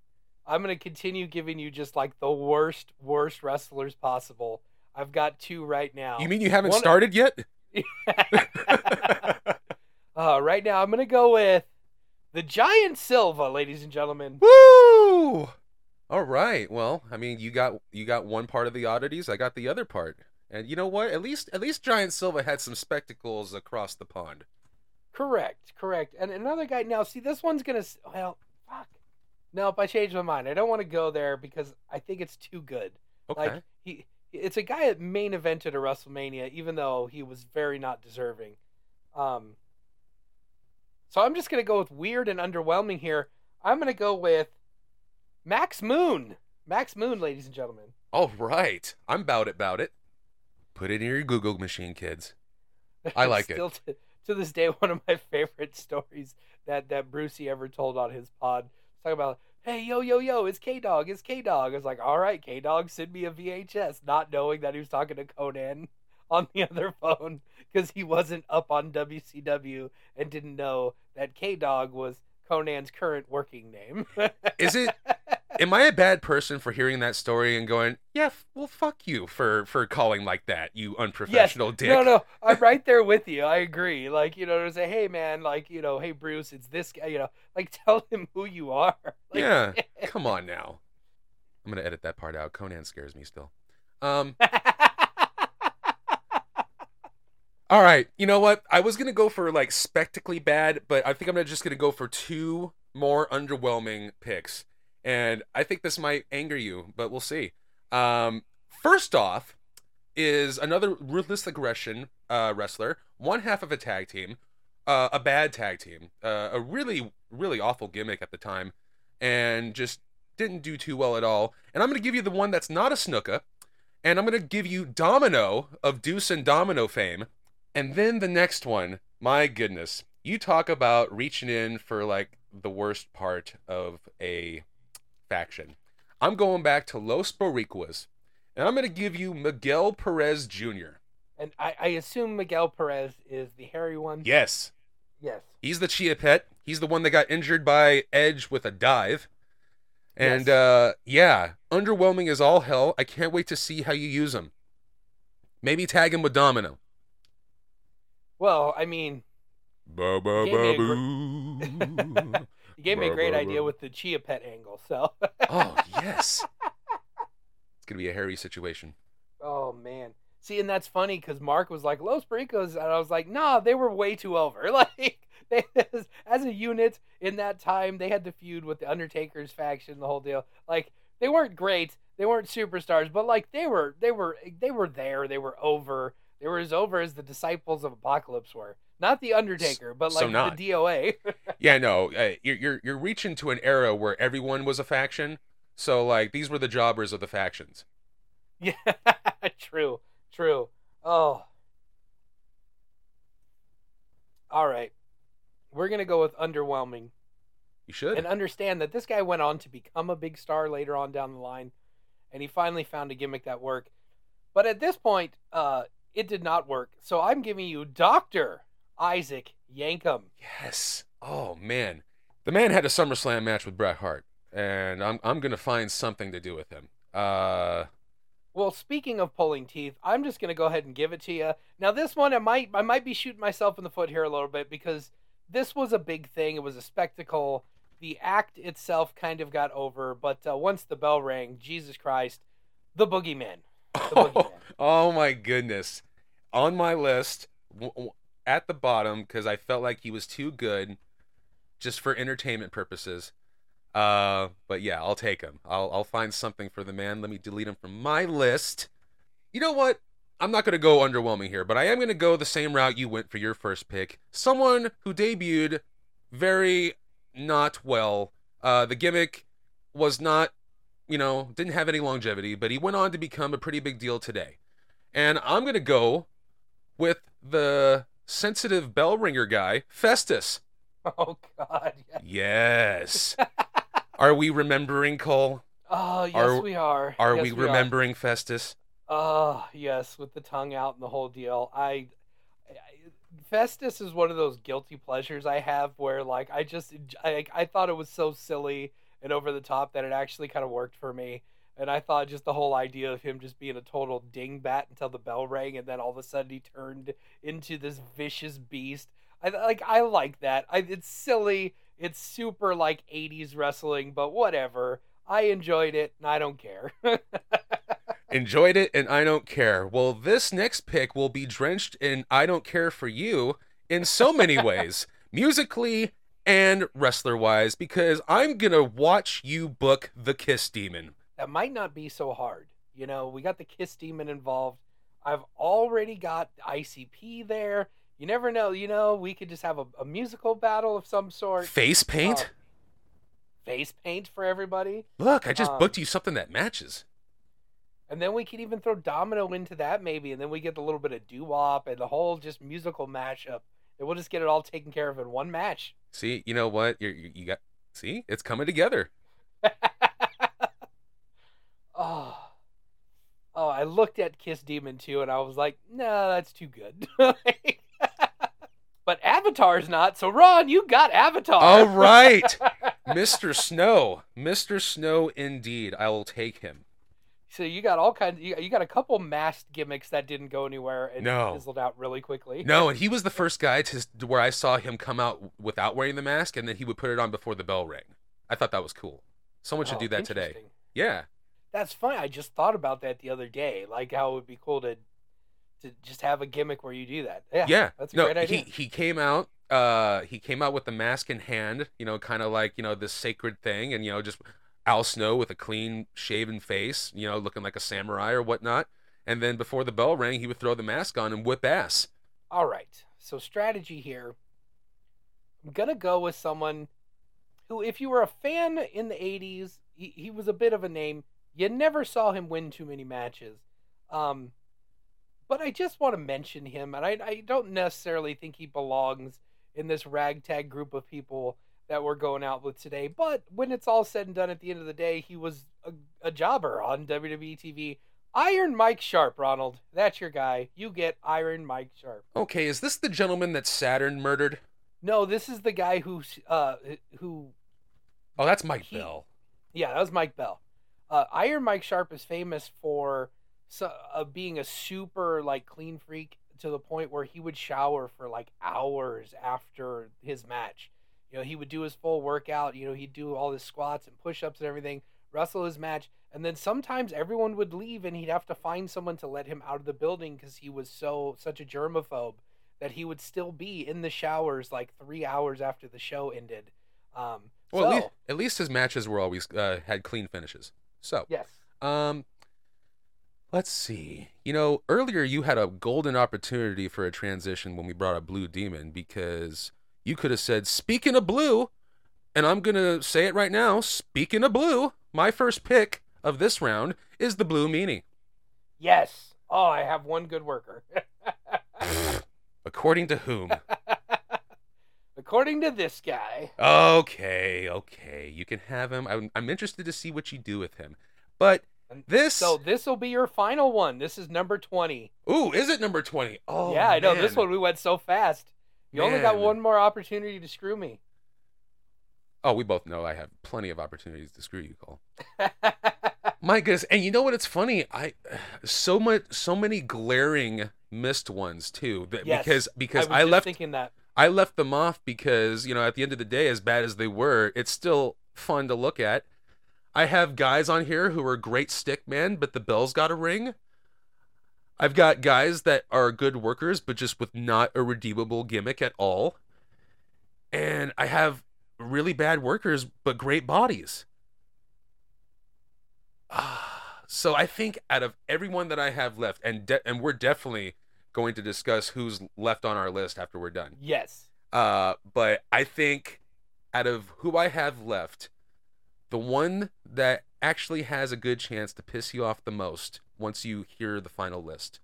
I'm gonna continue giving you just like the worst, worst wrestlers possible. I've got two right now. You mean you haven't One- started yet? <laughs> <laughs> uh, right now, I'm gonna go with the Giant Silva, ladies and gentlemen. Woo! All right. Well, I mean, you got you got one part of the oddities. I got the other part. And you know what? At least at least Giant Silva had some spectacles across the pond. Correct, correct. And another guy. Now, see, this one's gonna. Well. Nope, I changed my mind. I don't want to go there because I think it's too good. Okay. Like he, it's a guy that main evented a WrestleMania, even though he was very not deserving. Um. So I'm just gonna go with weird and underwhelming here. I'm gonna go with Max Moon. Max Moon, ladies and gentlemen. All right. I'm about it, about it. Put it in your Google machine, kids. I <laughs> like it. Still to, to this day, <laughs> one of my favorite stories that that Brucey ever told on his pod. Talk about, hey, yo, yo, yo, it's K Dog, it's K Dog. I was like, all right, K Dog, send me a VHS, not knowing that he was talking to Konnan <laughs> on the other phone because he wasn't up on WCW and didn't know that K Dog was Konnan's current working name. Is it <laughs> am I a bad person for hearing that story and going, "Yeah, f- well fuck you for for calling like that, you unprofessional dick." No, no, I'm right there with you. I agree. Like, you know, to say, hey, man, like, you know, hey, Bruce, it's this guy, you know, like, <laughs> tell him who you are. <laughs> Like, yeah. <laughs> Come on now. I'm going to edit that part out. Konnan scares me still. Um All right, you know what? I was gonna go for like spectacly bad, but I think I'm gonna just gonna go for two more underwhelming picks, and I think this might anger you, but we'll see. Um, first off, is another ruthless aggression uh, wrestler, one half of a tag team, uh, a bad tag team, uh, a really really awful gimmick at the time, and just didn't do too well at all. And I'm gonna give you the one that's not a Snuka, and I'm gonna give you Domino of Deuce and Domino fame. And then the next one, my goodness, you talk about reaching in for like the worst part of a faction. I'm going back to Los Boricuas, and I'm going to give you Miguel Perez Jr. and I, I assume Miguel Perez is the hairy one. Yes, Yes. he's the Chia Pet. He's the one that got injured by Edge with a dive. And Yes. uh, yeah, underwhelming as all hell. I can't wait to see how you use him. Maybe tag him with Domino. Well, I mean, Ba ba Gave me a ba boo. <laughs> you gave me a great idea with the Chia Pet angle. So, oh <laughs> yes. It's gonna be a hairy situation. oh man. See, and that's funny because Mark was like Los Boricuas, and I was like, nah, they were way too over. <laughs> Like, they, as a unit in that time, they had to feud with the Undertaker's faction, the whole deal. Like, they weren't great, they weren't superstars, but like they were, they were, they were there. They were over. They were as over as the disciples of Apocalypse were. Not the Undertaker, but so like not. the DOA. <laughs> Yeah, no, uh, you're you're you're reaching to an era where everyone was a faction. So like these were the jobbers of the factions. Yeah, <laughs> true, true. Oh. All right. We're going to go with underwhelming You should. and understand that this guy went on to become a big star later on down the line and he finally found a gimmick that worked. But at this point, uh it did not work. So I'm giving you Dr. Isaac Yankem. yes. Oh man, the man had a SummerSlam match with Bret Hart, and I'm I'm gonna find something to do with him. Uh, Well, speaking of pulling teeth, I'm just gonna go ahead and give it to you. Now, this one, I might, I might be shooting myself in the foot here a little bit because this was a big thing. It was a spectacle. The act itself kind of got over, but uh, once the bell rang, Jesus Christ, the boogeyman. The <laughs> boogeyman. Oh my goodness. On my list at the bottom cuz I felt like he was too good just for entertainment purposes. Uh but yeah, I'll take him. I'll I'll find something for the man. Let me delete him from my list. You know what? I'm not going to go underwhelming here, but I am going to go the same route you went for your first pick. Someone who debuted very not well. Uh the gimmick was not you know, didn't have any longevity, but he went on to become a pretty big deal today. And I'm going to go with the sensitive bell ringer guy, Festus. <laughs> oh God. Yeah. Yes. <laughs> are we remembering Cole? Oh yes, Are- we are. Are Yes, we remembering Festus? Oh yes, with the tongue out and the whole deal. I, I Festus is one of those guilty pleasures I have where like I just I, I thought it was so silly and over the top that it actually kind of worked for me. And I thought just the whole idea of him just being a total dingbat until the bell rang, and then all of a sudden he turned into this vicious beast. I like I like that. I, it's silly. It's super like '80s wrestling, but whatever. I enjoyed it, and I don't care. <laughs> Enjoyed it and I don't care. Well, this next pick will be drenched in I don't care for you in so many <laughs> ways, musically and wrestler wise, because I'm going to watch you book the Kiss Demon. That might not be so hard. You know, we got the Kiss Demon involved. I've already got ICP there. You never know. You know, we could just have a, a musical battle of some sort. Face paint? Uh, face paint for everybody. Look, I just um, booked you something that matches. And then we could even throw Domino into that maybe. And then we get a little bit of doo wop and the whole just musical mashup. And we'll just get it all taken care of in one match. See, you know what? You're, you you got. See, it's coming together. oh. Oh, I looked at Kiss Demon too, and I was like, "No, that's too good." <laughs> but Avatar's not. So, Ron, you got Avatar. All right, <laughs> Mr. Snow, Mr. Snow, indeed. I will take him. So you got all kinds. You, you got a couple masked gimmicks that didn't go anywhere and No. fizzled out really quickly. No, and he was the first guy to to where I saw him come out without wearing the mask, and then he would put it on before the bell rang. I thought that was cool. Someone should Oh, do that today. Yeah, That's funny. I just thought about that the other day. Like how it would be cool to to just have a gimmick where you do that. Yeah, yeah. that's a no, great idea. he he came out. Uh, he came out with the mask in hand. You know, kind of like you know this sacred thing, and you know just Al Snow with a clean shaven face. You know, looking like a samurai or whatnot. And then before the bell rang, he would throw the mask on and whip ass. All right. So strategy here. I'm gonna go with someone who, if you were a fan in the '80s, he, he was a bit of a name. You never saw him win too many matches. Um, but I just want to mention him, and I, I don't necessarily think he belongs in this ragtag group of people that we're going out with today. But when it's all said and done, at the end of the day, he was a, a jobber on WWE TV. Iron Mike Sharpe, Ronald. That's your guy. You get Iron Mike Sharpe. Okay, is this the gentleman that Saturn murdered? No, this is the guy who, uh, who, Oh, that's Mike He- Bell. yeah, that was Mike Bell. Uh, Iron Mike Sharpe is famous for so, uh, being a super like clean freak to the point where he would shower for like hours after his match. You know, he would do his full workout. You know, he'd do all his squats and push-ups and everything, wrestle his match, and then sometimes everyone would leave and he'd have to find someone to let him out of the building because he was so such a germaphobe that he would still be in the showers like three hours after the show ended. Um, Well, so, at, least, at least his matches were always uh, had clean finishes. So, yes. um, let's see. You know, earlier you had a golden opportunity for a transition when we brought up Blue Demon because you could have said, "Speaking of blue," and I'm gonna say it right now. Speaking of blue, my first pick of this round is the Blue Meanie. Yes. Oh, I have one good worker. <laughs> According to whom? <laughs> According to this guy. okay, okay, you can have him. I'm, I'm interested to see what you do with him. But this, So this will be your final one. This is number 20. ooh, is it number twenty? Oh, yeah, I know. This one we went so fast. You only got one more opportunity to screw me. Oh, we both know I have plenty of opportunities to screw you, Cole. <laughs> My goodness, and you know what? It's funny. I so much, so many glaring missed ones too. that- Yes, because because I, just left thinking that. I left them off because you know at the end of the day, as bad as they were, it's still fun to look at. I have guys on here who are great stick men, but the bell's got a ring. I've got guys that are good workers, but just with not a redeemable gimmick at all. And I have really bad workers, but great bodies. Ah, so I think out of everyone that I have left, and de- and we're definitely going to discuss who's left on our list after we're done. Yes. Uh, but I think out of who I have left, the one that actually has a good chance to piss you off the most once you hear the final list,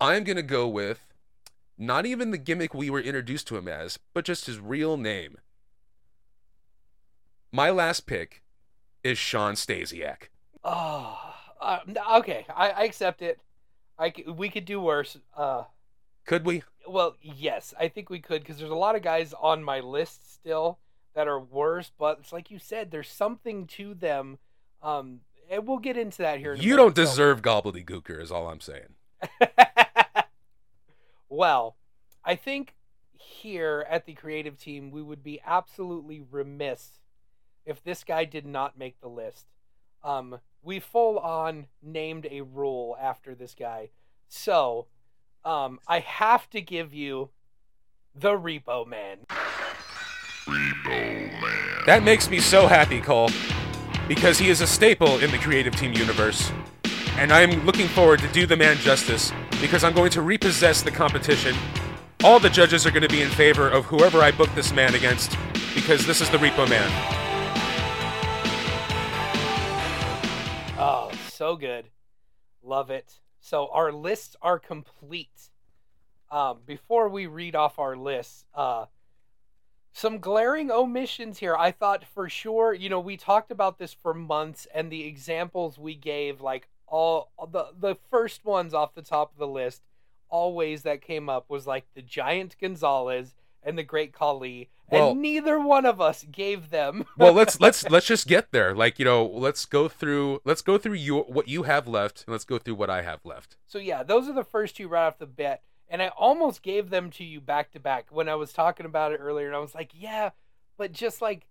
I'm going to go with not even the gimmick we were introduced to him as, but just his real name. My last pick is Sean Stasiak. Oh, uh, okay. I, I accept it. I we could do worse. Uh, Could we? well, yes, I think we could because there's a lot of guys on my list still that are worse. But it's like you said, there's something to them. Um, and we'll get into that here. In You don't deserve gobbledygooker, is all I'm saying. <laughs> well, I think here at the creative team, we would be absolutely remiss if this guy did not make the list. Um, we full on named a rule after this guy. So, um, I have to give you the Repo Man. That makes me so happy, Cole, because he is a staple in the creative team universe. And I'm looking forward to do the man justice because I'm going to repossess the competition. All the judges are going to be in favor of whoever I book this man against because this is the Repo Man. So good. Love it. So our lists are complete. Um, before we read off our lists, uh, some glaring omissions here. I thought for sure, you know, we talked about this for months, and the examples we gave, like all the the first ones off the top of the list, always that came up was like the giant Gonzalez and the great Khali, Well- and neither one of us gave them. <laughs> Well, let's let's <laughs> let's just get there. Like, you know, let's go through let's go through your what you have left and let's go through what I have left. So yeah, those are the first two right off the bat, and I almost gave them to you back to back when I was talking about it earlier, and I was like, yeah, but just like,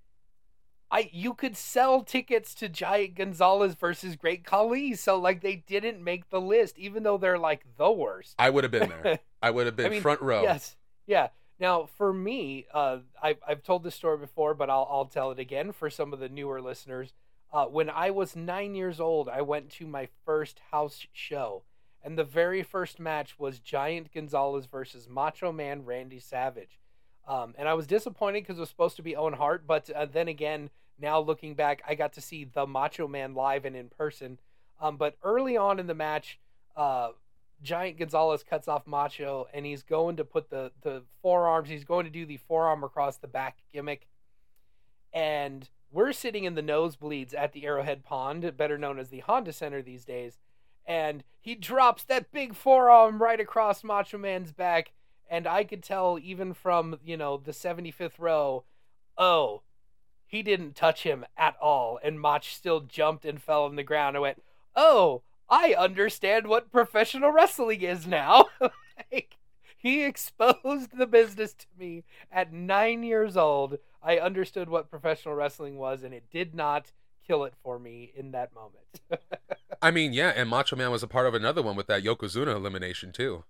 I you could sell tickets to Giant Gonzalez versus Great Khali, so like they didn't make the list, even though they're like the worst. I would have been there. <laughs> I would have been I mean, front row. Yes, yeah. Now for me, uh, I, I've told this story before, but I'll I'll tell it again for some of the newer listeners. Uh, when I was nine years old, I went to my first house show, and the very first match was Giant Gonzalez versus Macho Man Randy Savage. Um, and I was disappointed because it was supposed to be Owen Hart, but uh, then again, now looking back, I got to see the Macho Man live and in person. Um, but early on in the match, uh, Giant Gonzalez cuts off Macho, and he's going to put the the forearms. He's going to do the forearm across the back gimmick, and we're sitting in the nosebleeds at the Arrowhead Pond, better known as the Honda Center these days. And he drops that big forearm right across Macho Man's back, and I could tell even from you know the 75th row, oh, he didn't touch him at all, and Mach still jumped and fell on the ground. I went, oh, I understand what professional wrestling is now. <laughs> like, he exposed the business to me at nine years old. I understood what professional wrestling was, and it did not kill it for me in that moment. <laughs> I mean, yeah, and Macho Man was a part of another one with that Yokozuna elimination too.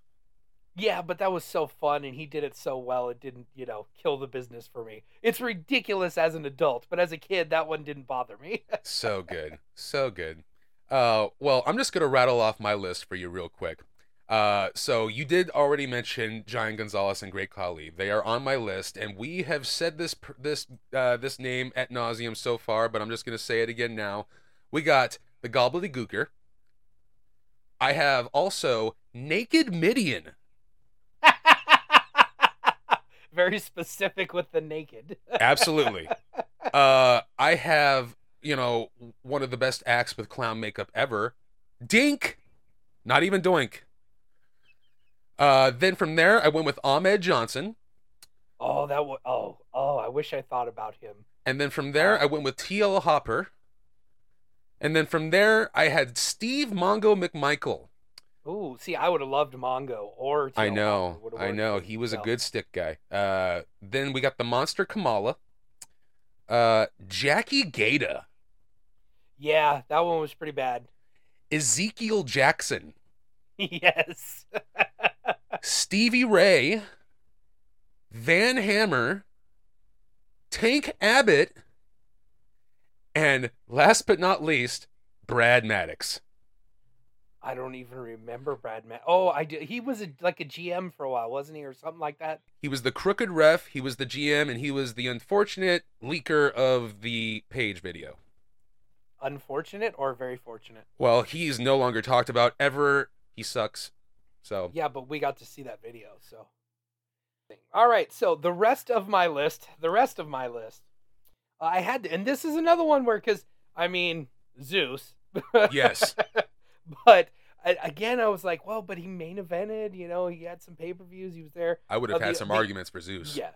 yeah, but that was so fun, and he did it so well. It didn't, you know, kill the business for me. It's ridiculous as an adult, but as a kid, that one didn't bother me. <laughs> So good. So good. Uh well, I'm just going to rattle off my list for you real quick. Uh so you did already mention Giant Gonzalez and Great Khali. They are on my list and we have said this this uh this name at nauseum so far, but I'm just going to say it again now. We got the Gobbledygooker. I have also Naked Mideon. <laughs> Very specific with the naked. Absolutely. uh, I have, you know, one of the best acts with clown makeup ever. Dink. Not even Doink. Uh, then from there, I went with Ahmed Johnson. Oh, that was. Oh, oh, I wish I thought about him. And then from there, I went with T.L. Hopper. And then from there, I had Steve Mongo McMichael. Ooh, see, I would have loved Mongo or I know, I know. He was a good stick guy. Uh, then we got the monster Kamala. Uh, Jackie Gayda, Yeah, that one was pretty bad. Ezekiel Jackson, <laughs> yes. Stevie Ray, Van Hammer, Tank Abbott, and last but not least, Brad Maddox. I don't even remember Brad Matt. Oh, I do. He was a, like a GM for a while, wasn't he, or something like that? He was the crooked ref, he was the GM, and he was the unfortunate leaker of the page video. Unfortunate or very fortunate? Well, he's no longer talked about ever. He sucks. So, Yeah, but we got to see that video, so. All right, so the rest of my list, the rest of my list, I had to, and this is another one where, because I mean, Zeus. yes. <laughs> but I, again, I was like, well, but he main evented. You know, he had some pay per views. He was there. I would have Uh, had the- some the- arguments for Zeus. Yeah.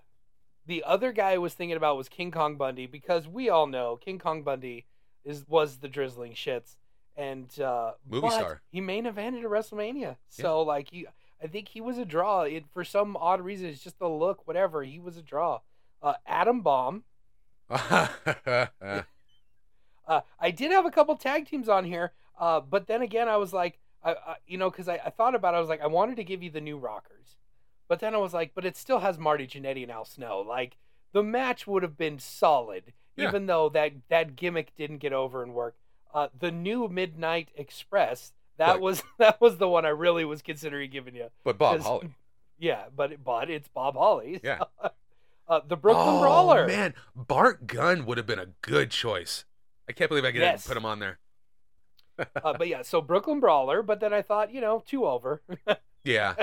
The other guy I was thinking about was King Kong Bundy because we all know King Kong Bundy is was the drizzling shits and uh, Movie star. He main evented at WrestleMania, so like he, I think he was a draw. It for some odd reason, it's just the look, whatever. He was a draw. Uh, Adam Bomb. <laughs> Uh, I did have a couple tag teams on here, uh, but then again, I was like, I, I you know, because I, I thought about it, I was like, I wanted to give you the new Rockers, but then I was like, but it still has Marty Jannetty and Al Snow. Like the match would have been solid, Yeah. even though that that gimmick didn't get over and work. Uh, the new Midnight Express. That But- was <laughs> that was the one I really was considering giving you. but Bob Holly. Yeah, but but it's Bob Holly. <laughs> Yeah. uh, the Brooklyn oh, Brawler. man. Bart Gunn would have been a good choice. I can't believe I didn't Yes. put him on there. uh, but yeah, so Brooklyn Brawler. But then I thought, you know, two over. <laughs> Yeah.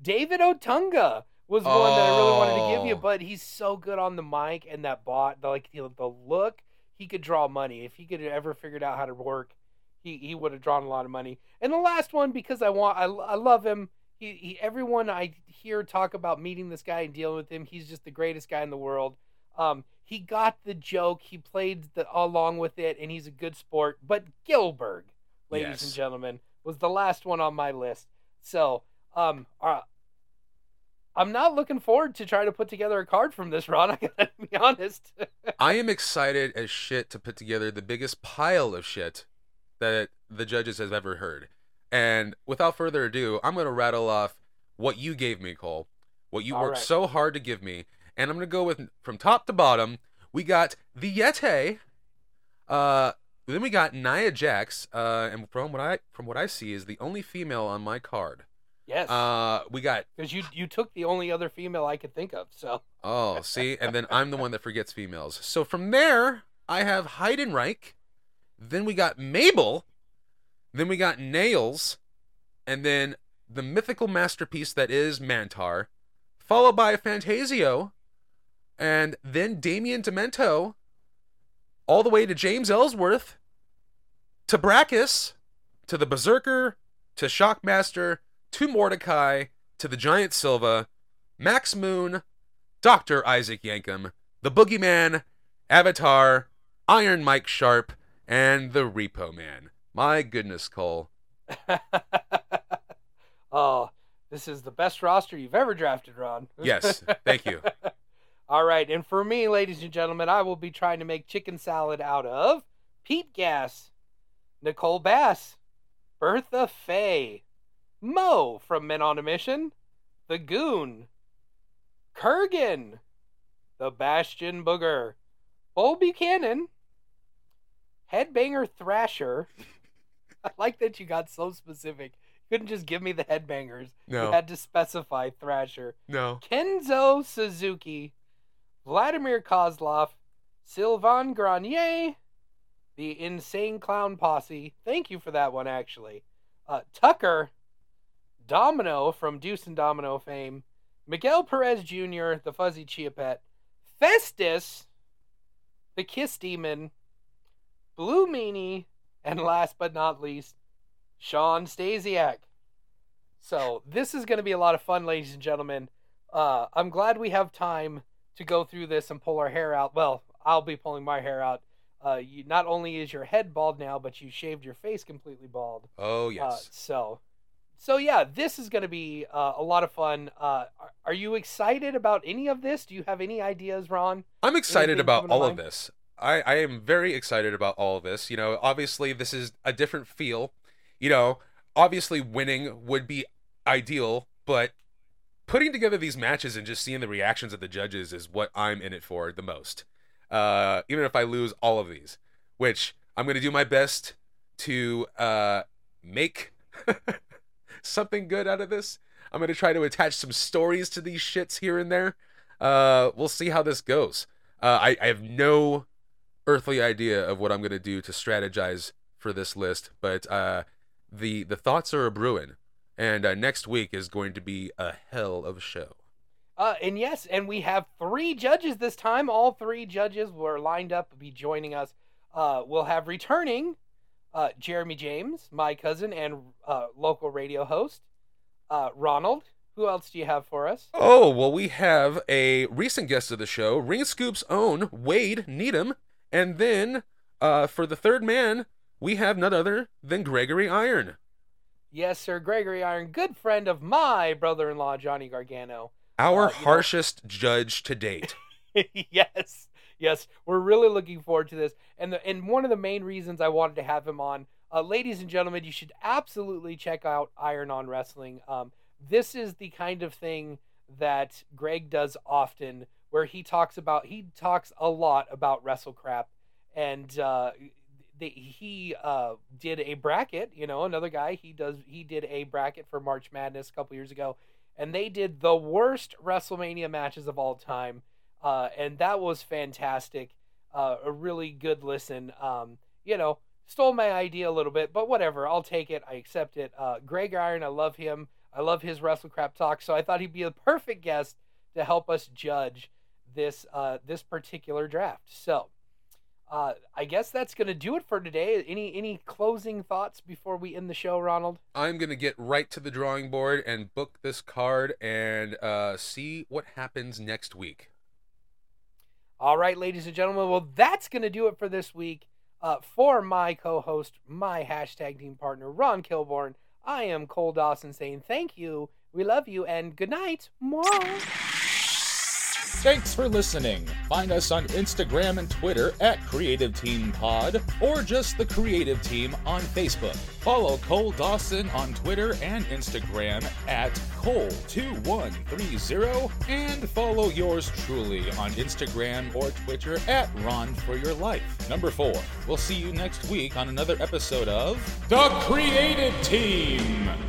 David Otunga was one that I really wanted to give you, Oh. but he's so good on the mic and that bot, the, like the, the look. He could draw money if he could have ever figured out how to work. He he would have drawn a lot of money. And the last one because I want I, I love him. He, he everyone I hear talk about meeting this guy and dealing with him. He's just the greatest guy in the world. Um, he got the joke. He played the, along with it, and he's a good sport. But Gilbert, ladies Yes. and gentlemen, was the last one on my list. So, um, uh, I'm not looking forward to trying to put together a card from this, Ron. <laughs> I gotta be honest. <laughs> I am excited as shit to put together the biggest pile of shit that the judges have ever heard. And without further ado, I'm to rattle off what you gave me, Cole. What you All worked right. so hard to give me. And I'm to go with from top to bottom. We got the Yeti. Uh, then we got Nia Jax. Uh, and from what I from what I see is the only female on my card. Yes, Uh, we got because you you took the only other female I could think of. So Oh, see, and then I'm the one that forgets females. So from there, I have Heidenreich. Then we got Mabel. Then we got Nails, and then the mythical masterpiece that is Mantaur, followed by Fantasio, and then Damien Demento, all the way to James Ellsworth, to Brakkus, to the Berserker, to Shockmaster, to Mordecai, to the Giant Silva, Max Moon, Dr. Isaac Yankem, the Boogeyman, Avatar, Iron Mike Sharpe, and the Repo Man. My goodness, Cole. <laughs> oh, this is the best roster you've ever drafted, Ron. Yes, thank you. <laughs> All right, and for me, ladies and gentlemen, I will be trying to make chicken salad out of Pete Gas, Nicole Bass, Bertha Faye, Mo from Men on a Mission, The Goon, Kurrgan, The Bastion Booger, Bull Buchanan, Headbanger Thrasher. <laughs> I like that you got so specific. You couldn't just give me the headbangers. You No, had to specify Thrasher. no. Kenzo Suzuki, Vladimir Kozlov, Sylvain Grenier, the Insane Clown Posse. Thank you for that one, actually. Uh, Tucker, Domino from Deuce and Domino fame, Miguel Perez Jr., the Fuzzy Chia Pet, Festus, the Kiss Demon, Blue Meanie, and last but not least, Sean Stasiak. So this is going to be a lot of fun, ladies and gentlemen. Uh, I'm glad we have time to go through this and pull our hair out. Well, I'll be pulling my hair out uh, you not only is your head bald now, but you shaved your face completely bald. Oh Uh, yes. so, so yeah, this is going to be uh, a lot of fun. Uh, are, are you excited about any of this? Do you have any ideas, Ron? I'm excited anything about all of this. I, I am very excited about all of this. You know, obviously this is a different feel. You know, obviously winning would be ideal, but putting together these matches and just seeing the reactions of the judges is what I'm in it for the most. Uh, even if I lose all of these, which I'm going to do my best to uh, make <laughs> something good out of this. I'm to try to attach some stories to these shits here and there. Uh, we'll see how this goes. Uh, I, I have no earthly idea of what I'm to do to strategize for this list, but uh, the the thoughts are a brewing, and uh, next week is going to be a hell of a show. Uh, and yes, and we have three judges this time. All three judges were lined up to be joining us. Uh, we'll have returning uh, Jeremy James, my cousin and uh, local radio host, uh, Ronald. Who else do you have for us? Oh well, we have a recent guest of the show, Ring Scoop's own Wade Needham, and then uh, for the third man, we have none other than Gregory Iron. Yes, sir, Gregory Iron, good friend of my brother-in-law Johnny Gargano. Our Uh, you know- harshest judge to date. <laughs> yes, yes, we're really looking forward to this. And the, and one of the main reasons I wanted to have him on, uh, ladies and gentlemen, you should absolutely check out Iron on Wrestling. Um, this is the kind of thing that Greg does often, where he talks about he talks a lot about wrestle crap, and uh, the, he uh, did a bracket. You know, another guy he does he did a bracket for March Madness a couple years ago, and they did the worst WrestleMania matches of all time uh, and that was fantastic. Uh, a really good listen. Um, you know, stole my idea a little bit, but whatever. I'll take it. I accept it. Uh, Greg Iron, I love him. I love his wrestle crap talk. So I thought he'd be a perfect guest to help us judge this uh, this particular draft. So. Uh, I guess that's gonna do it for today. Any any closing thoughts before we end the show, Ronald? I'm gonna get right to the drawing board and book this card and uh, see what happens next week. All right, ladies and gentlemen. Well, that's going to do it for this week. Uh, for my co host, my hashtag team partner, Ron Kilborn, I am Cole Dawson saying thank you, we love you, and good night. Mwah. Thanks for listening. Find us on Instagram and Twitter at Creative Team Pod or just the Creative Team on Facebook. Follow Cole Dawson on Twitter and Instagram at Cole2130 and follow yours truly on Instagram or Twitter at Ron for Your Life. Number four. We'll see you next week on another episode of The Creative Team.